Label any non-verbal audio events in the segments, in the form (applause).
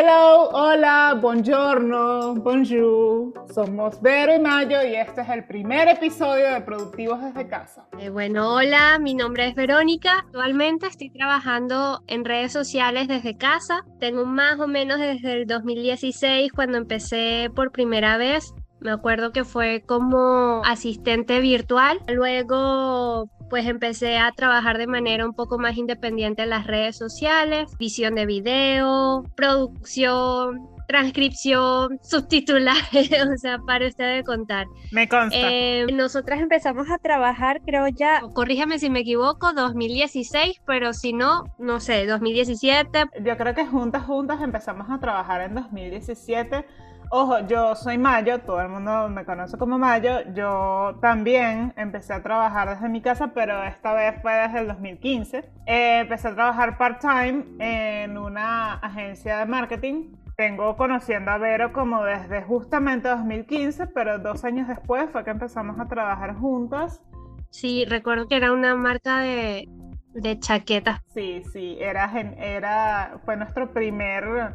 Hello, hola, buongiorno, bonjour. Somos Vero y Mayo y este es el primer episodio de Productivos desde casa. Eh, bueno, hola, mi nombre es Verónica. Actualmente estoy trabajando en redes sociales desde casa. Tengo más o menos desde el 2016 cuando empecé por primera vez. Me acuerdo que fue como asistente virtual. Luego pues empecé a trabajar de manera un poco más independiente en las redes sociales, visión de video, producción, transcripción, (laughs) subtitulaje, o sea, para usted de contar. Me consta. Eh, nosotras empezamos a trabajar, creo ya, corríjame si me equivoco, 2016, pero si no, no sé, 2017. Yo creo que juntas, juntas empezamos a trabajar en 2017 Ojo, yo soy Mayo, todo el mundo me conoce como Mayo. Yo también empecé a trabajar desde mi casa, pero esta vez fue desde el 2015. Eh, empecé a trabajar part-time en una agencia de marketing. Tengo conociendo a Vero como desde justamente 2015, pero dos años después fue que empezamos a trabajar juntas. Sí, recuerdo que era una marca de, de chaquetas. Sí, sí, era, era, fue nuestro primer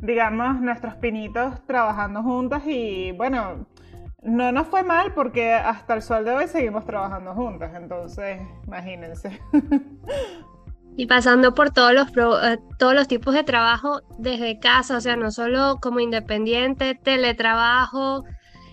digamos, nuestros pinitos trabajando juntas y bueno, no nos fue mal porque hasta el sol de hoy seguimos trabajando juntas, entonces imagínense. Y pasando por todos los, eh, todos los tipos de trabajo desde casa, o sea, no solo como independiente, teletrabajo,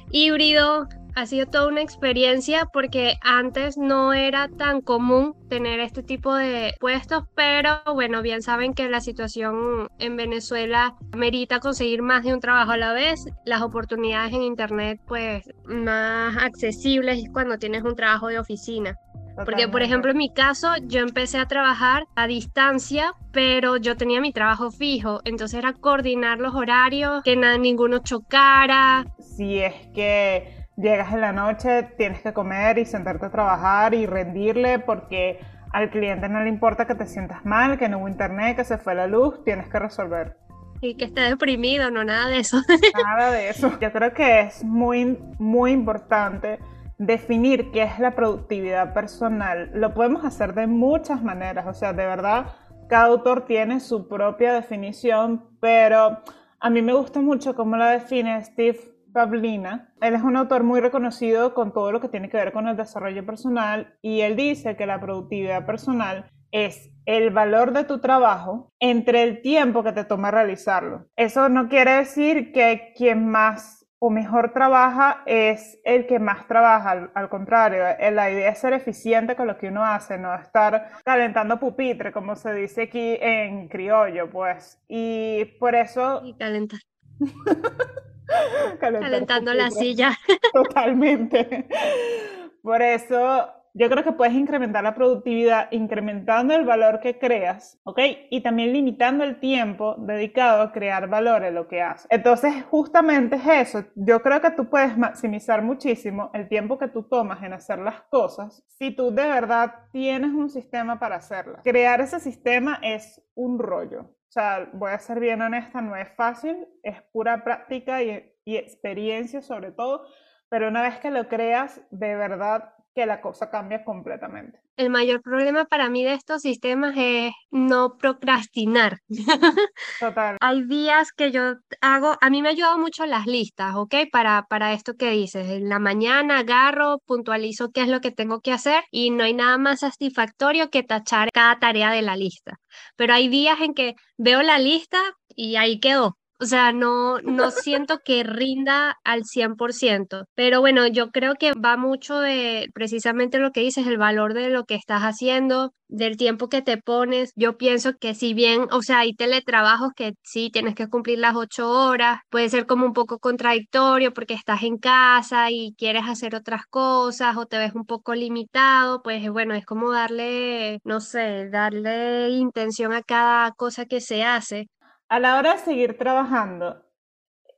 híbrido, ha sido toda una experiencia porque antes no era tan común tener este tipo de puestos, pero bueno, bien saben que la situación en Venezuela merita conseguir más de un trabajo a la vez. Las oportunidades en Internet pues más accesibles cuando tienes un trabajo de oficina. Porque, por ejemplo, en mi caso, yo empecé a trabajar a distancia, pero yo tenía mi trabajo fijo, entonces era coordinar los horarios, que nada, ninguno chocara. Si es que llegas en la noche, tienes que comer y sentarte a trabajar y rendirle porque al cliente no le importa que te sientas mal, que no hubo internet, que se fue la luz, tienes que resolver. Y que esté deprimido, no nada de eso. (laughs) Nada de eso. Yo creo que es muy, muy importante definir qué es la productividad personal. Lo podemos hacer de muchas maneras, o sea, de verdad, cada autor tiene su propia definición, pero a mí me gusta mucho cómo la define Steve Pavlina. Él es un autor muy reconocido con todo lo que tiene que ver con el desarrollo personal y él dice que la productividad personal es el valor de tu trabajo entre el tiempo que te toma realizarlo. Eso no quiere decir que quien más o mejor trabaja es el que más trabaja, al, contrario, la idea es ser eficiente con lo que uno hace, no estar calentando pupitre, como se dice aquí en criollo, pues. Y por eso... Y calentar. (laughs) (laughs) Calentando la silla. (laughs) Totalmente. Por eso yo creo que puedes incrementar la productividad incrementando el valor que creas, ¿ok? Y también limitando el tiempo dedicado a crear valor en lo que haces. Entonces, justamente es eso. Yo creo que tú puedes maximizar muchísimo el tiempo que tú tomas en hacer las cosas si tú de verdad tienes un sistema para hacerlas. Crear ese sistema es un rollo. O sea, voy a ser bien honesta, no es fácil, es pura práctica y y experiencia sobre todo, pero una vez que lo creas, de verdad que la cosa cambia completamente. El mayor problema para mí de estos sistemas es no procrastinar. (laughs) Total. Hay días que yo hago, a mí me ha ayudado mucho las listas, ¿ok? Para, para esto que dices, en la mañana agarro, puntualizo qué es lo que tengo que hacer y no hay nada más satisfactorio que tachar cada tarea de la lista. Pero hay días en que veo la lista y ahí quedó. O sea, no, no siento que rinda al 100%, pero bueno, yo creo que va mucho de precisamente lo que dices, el valor de lo que estás haciendo, del tiempo que te pones. Yo pienso que si bien, o sea, hay teletrabajos que sí tienes que cumplir las ocho horas, puede ser como un poco contradictorio porque estás en casa y quieres hacer otras cosas o te ves un poco limitado, pues bueno, es como darle, no sé, darle intención a cada cosa que se hace. A la hora de seguir trabajando,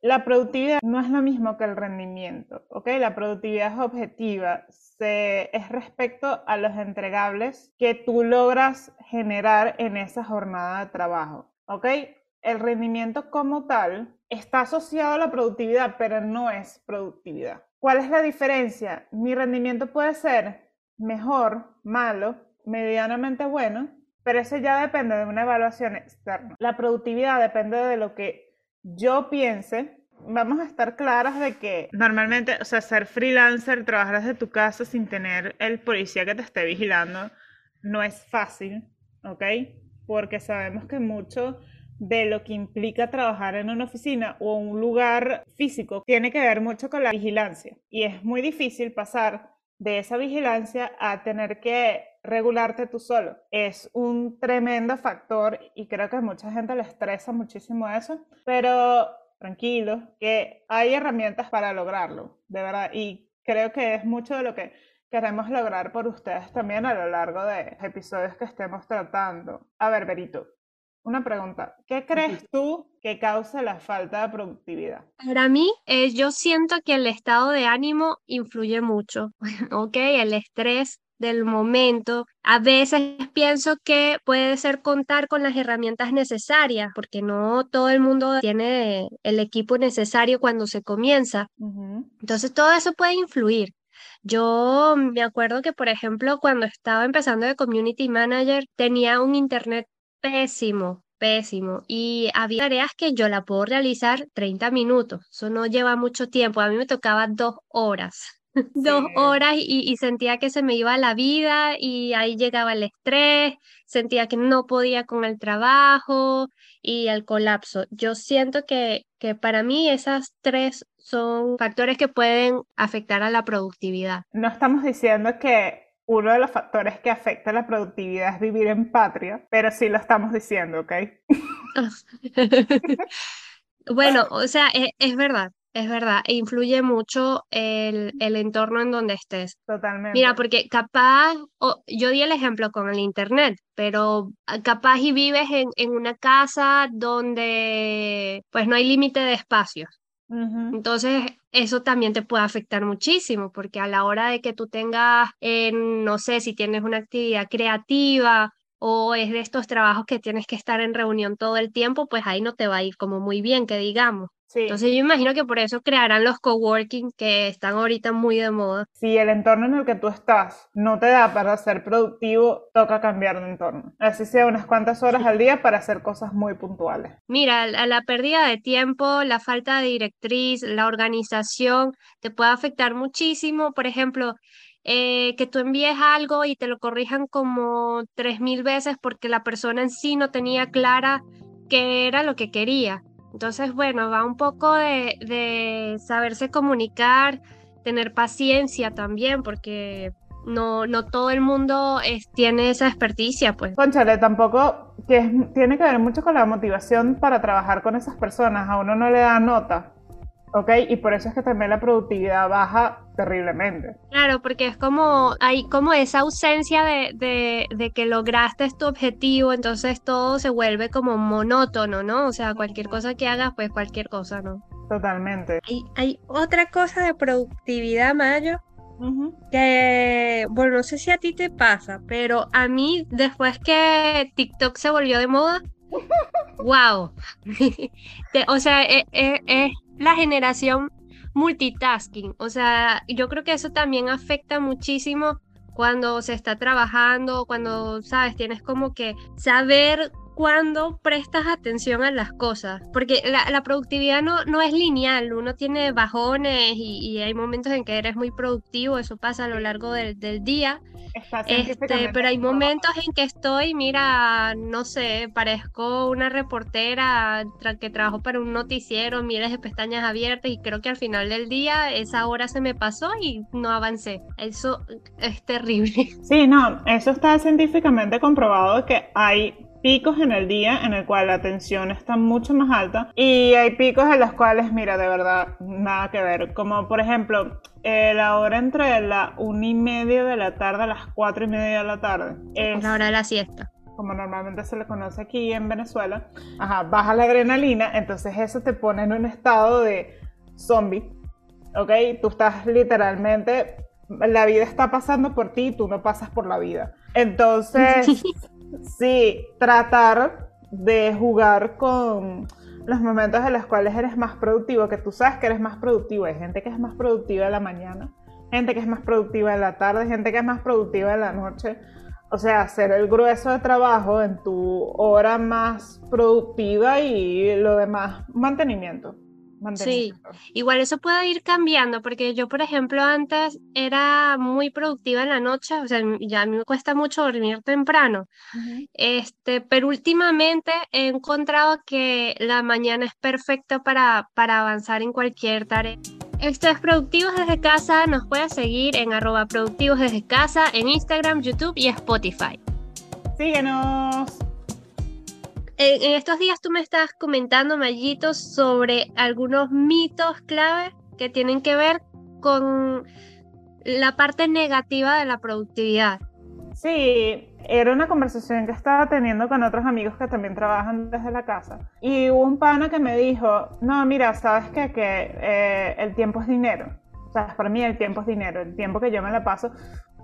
la productividad no es lo mismo que el rendimiento, ¿ok? La productividad es objetiva, es respecto a los entregables que tú logras generar en esa jornada de trabajo, ¿ok? El rendimiento como tal está asociado a la productividad, pero no es productividad. ¿Cuál es la diferencia? Mi rendimiento puede ser mejor, malo, medianamente bueno, pero eso ya depende de una evaluación externa. La productividad depende de lo que yo piense, vamos a estar claras de que normalmente, o sea, ser freelancer, trabajar desde tu casa sin tener el policía que te esté vigilando, no es fácil, ¿ok? Porque sabemos que mucho de lo que implica trabajar en una oficina o un lugar físico tiene que ver mucho con la vigilancia. Y es muy difícil pasar de esa vigilancia a tener que regularte tú solo. Es un tremendo factor y creo que mucha gente le estresa muchísimo eso, pero tranquilo, que hay herramientas para lograrlo, de verdad. Y creo que es mucho de lo que queremos lograr por ustedes también a lo largo de episodios que estemos tratando. A ver, Berito, una pregunta. ¿Qué crees tú que causa la falta de productividad? Para mí, eh, yo siento que el estado de ánimo influye mucho, (laughs) ¿ok? El estrés del momento. A veces pienso que puede ser contar con las herramientas necesarias, porque no todo el mundo tiene el equipo necesario cuando se comienza. Entonces, todo eso puede influir. Yo me acuerdo que, por ejemplo, cuando estaba empezando de community manager, tenía un internet pésimo, pésimo. Y había tareas que yo la puedo realizar 30 minutos. Eso no lleva mucho tiempo. A mí me tocaba dos horas. (laughs) dos horas y, sentía que se me iba la vida y ahí llegaba el estrés, sentía que no podía con el trabajo y el colapso. Yo siento que, que para mí esas tres son factores que pueden afectar a la productividad. No estamos diciendo que uno de los factores que afecta a la productividad es vivir en patria, pero sí lo estamos diciendo, ¿ok? (laughs) bueno, o sea, es, es, verdad, es verdad, e influye mucho el, el, entorno en donde estés. Totalmente. Mira, porque capaz, yo di el ejemplo con el Internet, pero capaz y vives en, en una casa donde pues no hay límite de espacios. Entonces, eso también te puede afectar muchísimo, porque a la hora de que tú tengas, eh, no sé, si tienes una actividad creativa o es de estos trabajos que tienes que estar en reunión todo el tiempo, pues ahí no te va a ir como muy bien, que digamos. Entonces yo imagino que por eso crearán los coworking que están ahorita muy de moda. Si el entorno en el que tú estás no te da para ser productivo, toca cambiar de entorno. Así sea unas cuantas horas al día para hacer cosas muy puntuales. Mira, la pérdida de tiempo, la falta de directriz, la organización, te puede afectar muchísimo. Por ejemplo, eh, que tú envíes algo y te lo corrijan como tres mil veces porque la persona en sí no tenía clara qué era lo que quería. Entonces, bueno, va un poco de, saberse comunicar, tener paciencia también, porque no, no todo el mundo tiene esa experticia, pues. Conchale, tampoco que tiene que ver mucho con la motivación para trabajar con esas personas. A uno no le da nota. ¿Ok? Y por eso es que también la productividad baja terriblemente. Claro, porque es como, hay como esa ausencia de, de, que lograste tu objetivo, entonces todo se vuelve como monótono, ¿no? O sea, cualquier cosa que hagas, pues cualquier cosa, ¿no? Totalmente. Hay, hay otra cosa de productividad, Mayo, que, bueno, no sé si a ti te pasa, pero a mí, después que TikTok se volvió de moda, (laughs) wow. (laughs) o sea, es, e, es, la generación multitasking. O sea, yo creo que eso también afecta muchísimo cuando se está trabajando, cuando, sabes, tienes como que saber cuando prestas atención a las cosas, porque la, productividad no, no, es lineal, uno tiene bajones y, hay momentos en que eres muy productivo, eso pasa a lo largo del, día, este, pero hay momentos en que estoy, mira, no sé, parezco una reportera que trabajo para un noticiero, miles de pestañas abiertas y creo que al final del día esa hora se me pasó y no avancé. Eso es terrible. Sí, no, eso está científicamente comprobado que hay picos en el día en el cual la tensión está mucho más alta y hay picos en los cuales, mira, de verdad, nada que ver. Como por ejemplo, eh, la hora entre la una y media de la tarde a las cuatro y media de la tarde. Es la hora de la siesta. Como normalmente se le conoce aquí en Venezuela. Ajá, baja la adrenalina, entonces eso te pone en un estado de zombie. ¿Ok? Tú estás literalmente, la vida está pasando por ti y tú no pasas por la vida. Entonces... (laughs) Sí, tratar de jugar con los momentos en los cuales eres más productivo, que tú sabes que eres más productivo. Hay gente que es más productiva en la mañana, gente que es más productiva en la tarde, gente que es más productiva en la noche. o sea, hacer el grueso de trabajo en tu hora más productiva y lo demás, mantenimiento. Sí, igual eso puede ir cambiando, porque yo, por ejemplo, antes era muy productiva en la noche, o sea, ya a mí me cuesta mucho dormir temprano, este, pero últimamente he encontrado que la mañana es perfecta para, para avanzar en cualquier tarea. Esto es Productivos desde Casa. Nos puedes seguir en arroba productivos desde casa en Instagram, YouTube y Spotify. Síguenos. En, estos días tú me estás comentando, Mayito, sobre algunos mitos clave que tienen que ver con la parte negativa de la productividad. Sí, era una conversación que estaba teniendo con otros amigos que también trabajan desde la casa. Y hubo un pana que me dijo, no, mira, sabes qué? que eh, el tiempo es dinero. O sea, para mí el tiempo es dinero, el tiempo que yo me la paso.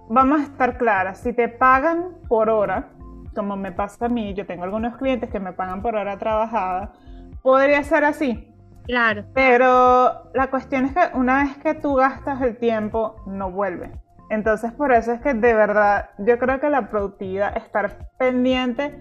Vamos a estar claras, si te pagan por hora, como me pasa a mí, yo tengo algunos clientes que me pagan por hora trabajada, podría ser así. Claro. Pero la cuestión es que una vez que tú gastas el tiempo, no vuelve. Entonces, por eso es que de verdad yo creo que la productividad, estar pendiente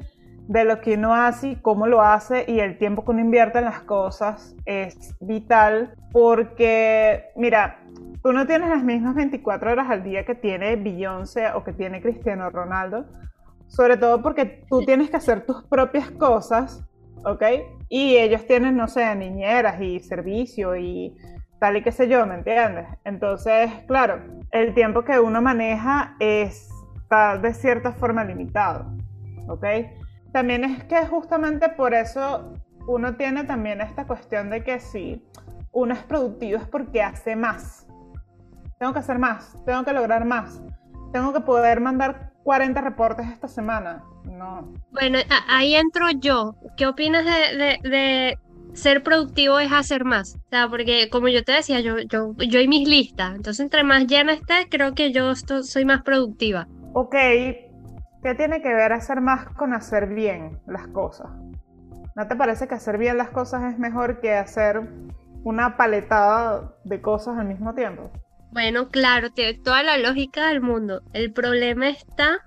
de lo que uno hace y cómo lo hace y el tiempo que uno invierte en las cosas es vital porque, mira, tú no tienes las mismas 24 horas al día que tiene Beyoncé o que tiene Cristiano Ronaldo, sobre todo porque tú tienes que hacer tus propias cosas, ¿ok? Y ellos tienen, no sé, niñeras y servicio y tal y qué sé yo, ¿me entiendes? Entonces, claro, el tiempo que uno maneja está de cierta forma limitado, ¿ok? También es que justamente por eso uno tiene también esta cuestión de que si uno es productivo es porque hace más. Tengo que hacer más, tengo que lograr más, tengo que poder mandar 40 reportes esta semana. No. Bueno, ahí entro yo. ¿Qué opinas de ser productivo es hacer más. O sea, porque como yo te decía, yo, yo, yo y mis listas. Entonces, entre más llena esté, creo que yo soy más productiva. Ok, ¿qué tiene que ver hacer más con hacer bien las cosas? ¿No te parece que hacer bien las cosas es mejor que hacer una paletada de cosas al mismo tiempo? Bueno, claro, tiene toda la lógica del mundo. El problema está,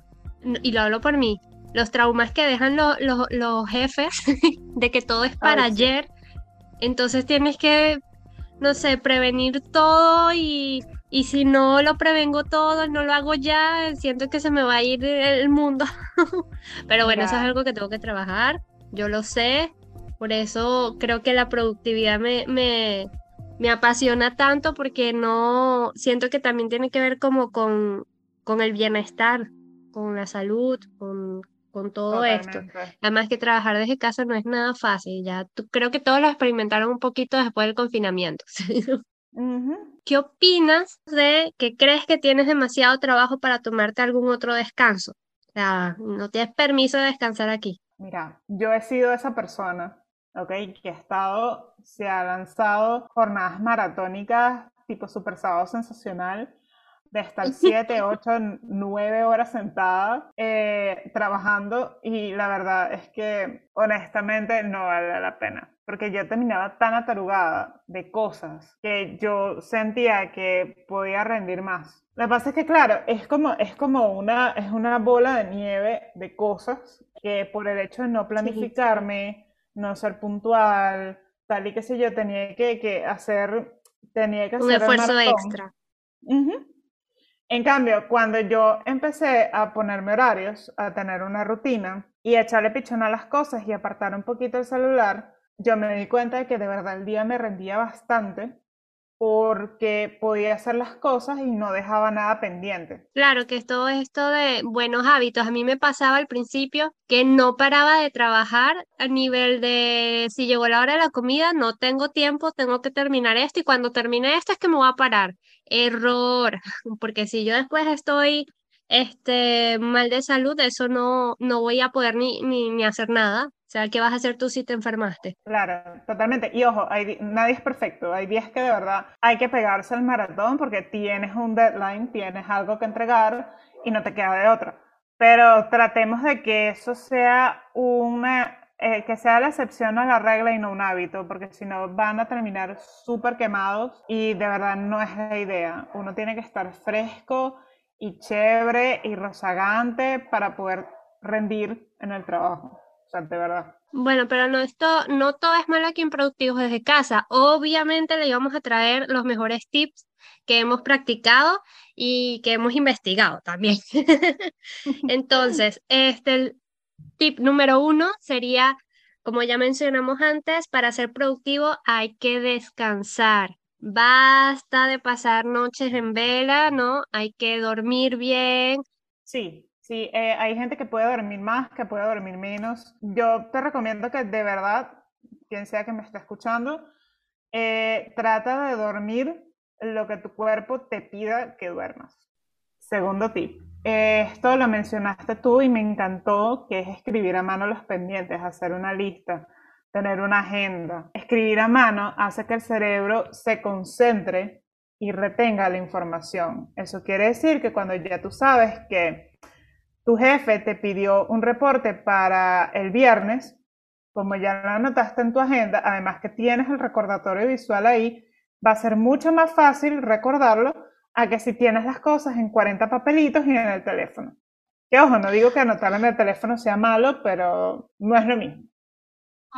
y lo hablo por mí, los traumas que dejan los jefes (laughs) de que todo es para ayer. Entonces tienes que, no sé, prevenir todo y, y, si no lo prevengo todo, no lo hago ya, siento que se me va a ir el mundo. (laughs) Pero bueno, eso es algo que tengo que trabajar, yo lo sé. Por eso creo que la productividad me, me, me apasiona tanto porque no siento que también tiene que ver como con, con el bienestar, con la salud, con, con todo esto. Además que trabajar desde casa no es nada fácil, ya creo que todos lo experimentaron un poquito después del confinamiento. (laughs) ¿Qué opinas de que crees que tienes demasiado trabajo para tomarte algún otro descanso? O sea, no tienes permiso de descansar aquí. Mira, yo he sido esa persona, ¿ok? Que ha estado, se ha lanzado jornadas maratónicas tipo Super Sábado Sensacional de estar 7, 8, 9 horas sentada eh, trabajando y la verdad es que honestamente no vale la pena porque yo terminaba tan atarugada de cosas que yo sentía que podía rendir más. Lo que pasa es que, claro, es como, es como una, es una bola de nieve de cosas que por el hecho de no planificarme, no ser puntual, tal y que sé yo, tenía que, que hacer, tenía que hacer un esfuerzo extra. En cambio, cuando yo empecé a ponerme horarios, a tener una rutina y a echarle pichón a las cosas y apartar un poquito el celular, yo me di cuenta de que de verdad el día me rendía bastante porque podía hacer las cosas y no dejaba nada pendiente. Claro, que es todo esto de buenos hábitos. A mí me pasaba al principio que no paraba de trabajar a nivel de si llegó la hora de la comida, no tengo tiempo, tengo que terminar esto y cuando termine esto es que me voy a parar. Error, (laughs) porque si yo después estoy este, mal de salud, eso no, no voy a poder ni, ni, ni hacer nada. Sea, ¿qué vas a hacer tú si te enfermaste? Claro, totalmente. Y ojo, hay, nadie es perfecto. Hay días que de verdad hay que pegarse al maratón porque tienes un deadline, tienes algo que entregar y no te queda de otra. Pero tratemos de que eso sea una, eh, que sea la excepción a la regla y no un hábito, porque si no van a terminar súper quemados y de verdad no es la idea. Uno tiene que estar fresco y chévere y rozagante para poder rendir en el trabajo. De verdad. Bueno, pero no, esto, no todo es malo aquí en Productivos desde casa. Obviamente le íbamos a traer los mejores tips que hemos practicado y que hemos investigado también. (laughs) Entonces, este, el tip número uno sería, como ya mencionamos antes, para ser productivo hay que descansar. Basta de pasar noches en vela, ¿no? Hay que dormir bien. Sí, sí, eh, hay gente que puede dormir más, que puede dormir menos. Yo te recomiendo que de verdad, quien sea que me esté escuchando, eh, trata de dormir lo que tu cuerpo te pida que duermas. Segundo tip. Esto lo mencionaste tú y me encantó, que es escribir a mano los pendientes, hacer una lista tener una agenda. Escribir a mano hace que el cerebro se concentre y retenga la información. Eso quiere decir que cuando ya tú sabes que tu jefe te pidió un reporte para el viernes, como ya lo anotaste en tu agenda, además que tienes el recordatorio visual ahí, va a ser mucho más fácil recordarlo a que si tienes las cosas en 40 papelitos y en el teléfono. Que ojo, no digo que anotar en el teléfono sea malo, pero no es lo mismo.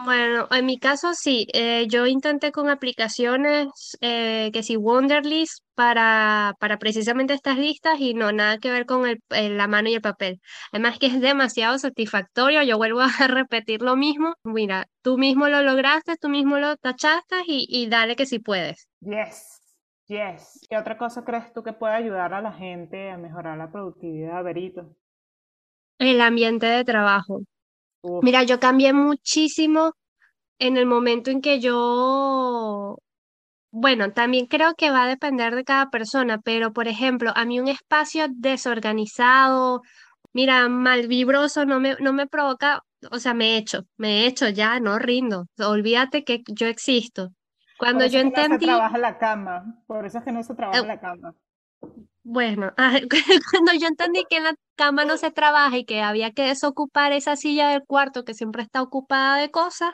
Bueno, en mi caso sí, eh, yo intenté con aplicaciones eh, que sí, Wonderlist para, para precisamente estas listas y no, nada que ver con el, la mano y el papel. Además que es demasiado satisfactorio, yo vuelvo (laughs) a repetir lo mismo. Mira, tú mismo lo lograste, tú mismo lo tachaste y, y dale que sí puedes. Yes, yes. ¿Qué otra cosa crees tú que puede ayudar a la gente a mejorar la productividad, Berito? El ambiente de trabajo. Mira, yo cambié muchísimo en el momento en que yo, bueno, también creo que va a depender de cada persona, pero por ejemplo, a mí un espacio desorganizado, mira, mal vibroso, no me, no me provoca, o sea, me he hecho, me he hecho ya, no rindo, olvídate que yo existo. Cuando yo entendí... No se trabaja la cama, por eso es que no se trabaja la cama. Bueno, (laughs) cuando yo entendí que en la cama no se trabaja y que había que desocupar esa silla del cuarto que siempre está ocupada de cosas,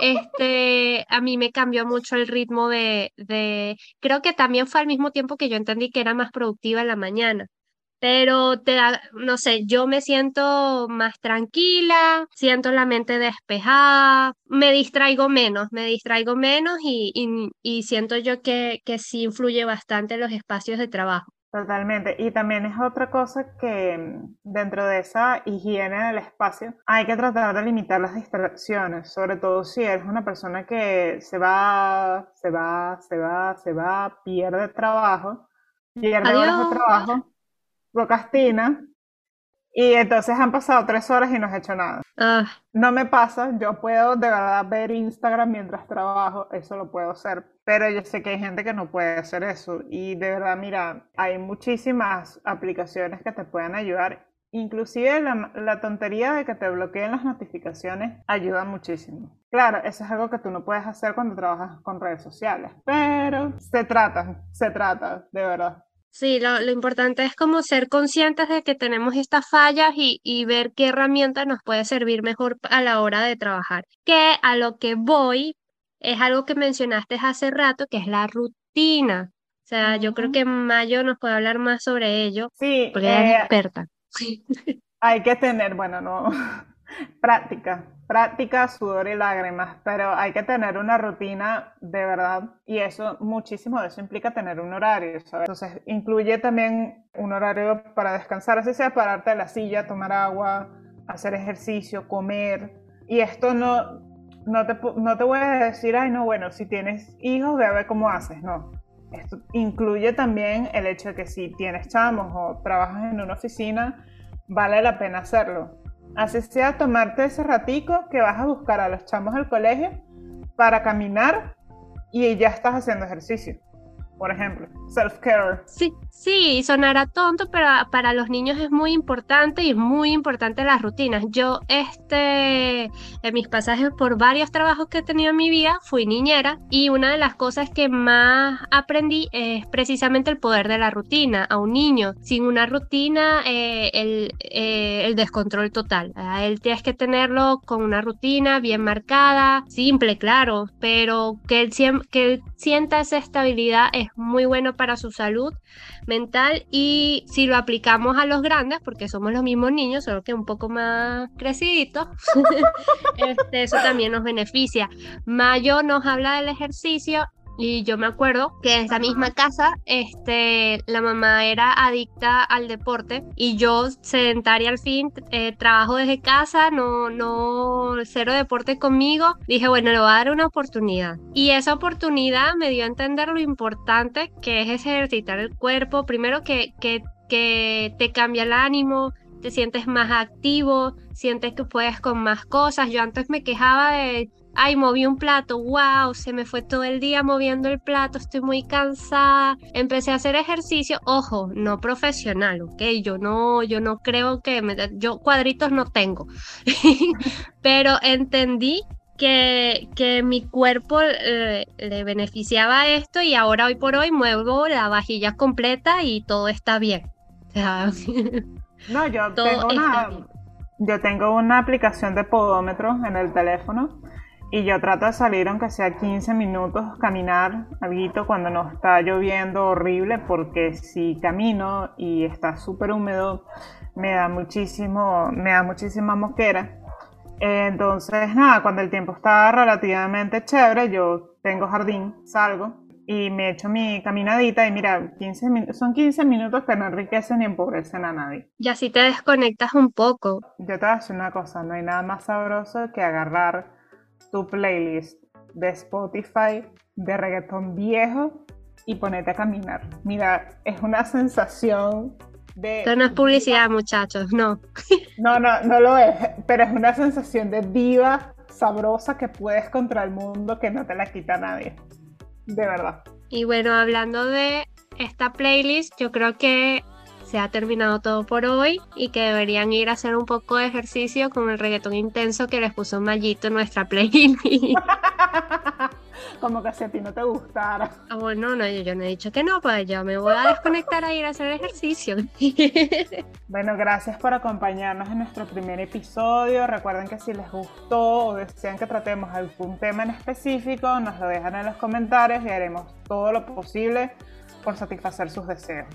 este, a mí me cambió mucho el ritmo de, de, creo que también fue al mismo tiempo que yo entendí que era más productiva en la mañana pero te no sé, yo me siento más tranquila, siento la mente despejada, me distraigo menos, me distraigo menos y, y, siento yo que, que sí influye bastante los espacios de trabajo. Totalmente. Y también es otra cosa que mm, dentro de esa higiene del espacio hay que tratar de limitar las distracciones, sobre todo si eres una persona que se va, se va, se va, se va, pierde trabajo, pierde horas de trabajo procrastina y entonces han pasado tres horas y no he hecho nada. Ah. No me pasa, yo puedo de verdad ver Instagram mientras trabajo, eso lo puedo hacer, pero yo sé que hay gente que no puede hacer eso y de verdad, mira, hay muchísimas aplicaciones que te pueden ayudar. Inclusive la, la tontería de que te bloqueen las notificaciones ayuda muchísimo. Claro, eso es algo que tú no puedes hacer cuando trabajas con redes sociales, pero se trata, se trata, de verdad. Sí, lo, importante es como ser conscientes de que tenemos estas fallas y, y ver qué herramienta nos puede servir mejor a la hora de trabajar. Que a lo que voy es algo que mencionaste hace rato, que es la rutina. O sea, yo creo que Mayo nos puede hablar más sobre ello, sí, porque ella es eh, experta. Hay que tener, bueno, no, (laughs) práctica, práctica, sudor y lágrimas, pero hay que tener una rutina de verdad y eso, muchísimo de eso implica tener un horario. Entonces, incluye también un horario para descansar, así sea pararte de la silla, tomar agua, hacer ejercicio, comer. Y esto no, no, te, no te voy a decir, ay, no, bueno, si tienes hijos, ve a ver cómo haces, no. Esto incluye también el hecho de que si tienes chamos o trabajas en una oficina, vale la pena hacerlo Así sea tomarte ese ratico que vas a buscar a los chamos del colegio para caminar y ya estás haciendo ejercicio por ejemplo, self-care. Sí, sí, sonará tonto, pero para los niños es muy importante y es muy importante las rutinas. Yo, este, en mis pasajes por varios trabajos que he tenido en mi vida, fui niñera y una de las cosas que más aprendí es precisamente el poder de la rutina. A un niño, sin una rutina, eh, el, eh, el, descontrol total. A él tienes que tenerlo con una rutina bien marcada, simple, claro, pero que él, que sienta esa estabilidad es muy bueno para su salud mental y si lo aplicamos a los grandes, porque somos los mismos niños, solo que un poco más creciditos, (laughs) este, eso también nos beneficia. Mayo nos habla del ejercicio y yo me acuerdo que en esa misma casa, este, la mamá era adicta al deporte y yo sedentaria al fin, eh, trabajo desde casa, no, no, cero deporte conmigo. Dije, bueno, le voy a dar una oportunidad. Y esa oportunidad me dio a entender lo importante que es ejercitar el cuerpo. Primero que, que, que te cambia el ánimo, te sientes más activo, sientes que puedes con más cosas. Yo antes me quejaba de ay, moví un plato, wow, se me fue todo el día moviendo el plato, estoy muy cansada. Empecé a hacer ejercicio, ojo, no profesional, ¿ok? Yo no, yo no creo que, me, yo cuadritos no tengo, (laughs) pero entendí que, que, mi cuerpo eh, le beneficiaba esto y ahora hoy por hoy muevo la vajilla completa y todo está bien. (laughs) no, yo tengo, una, yo tengo una aplicación de podómetro en el teléfono y yo trato de salir, aunque sea 15 minutos, caminar algo cuando no está lloviendo horrible, porque si camino y está súper húmedo, me da muchísimo, me da muchísima mosquera. Entonces, nada, cuando el tiempo está relativamente chévere, yo tengo jardín, salgo y me echo mi caminadita y mira, 15 son 15 minutos que no enriquecen ni empobrecen a nadie. Y así te desconectas un poco. Yo te voy a decir una cosa, no hay nada más sabroso que agarrar tu playlist de Spotify de reggaetón viejo y ponete a caminar. Mira, es una sensación de... Esto no es publicidad, muchachos, no. (laughs) No, no, no lo es, pero es una sensación de diva sabrosa que puedes contra el mundo que no te la quita nadie. De verdad. Y bueno, hablando de esta playlist, yo creo que se ha terminado todo por hoy y que deberían ir a hacer un poco de ejercicio con el reggaetón intenso que les puso Mayito en nuestra (laughs) playlist. (laughs) Como que si a ti no te gustara. Ah, bueno, no, yo, no he dicho que no, pues yo me voy a desconectar a ir a hacer ejercicio. (laughs) bueno, gracias por acompañarnos en nuestro primer episodio. Recuerden que si les gustó o desean que tratemos algún tema en específico, nos lo dejan en los comentarios y haremos todo lo posible por satisfacer sus deseos.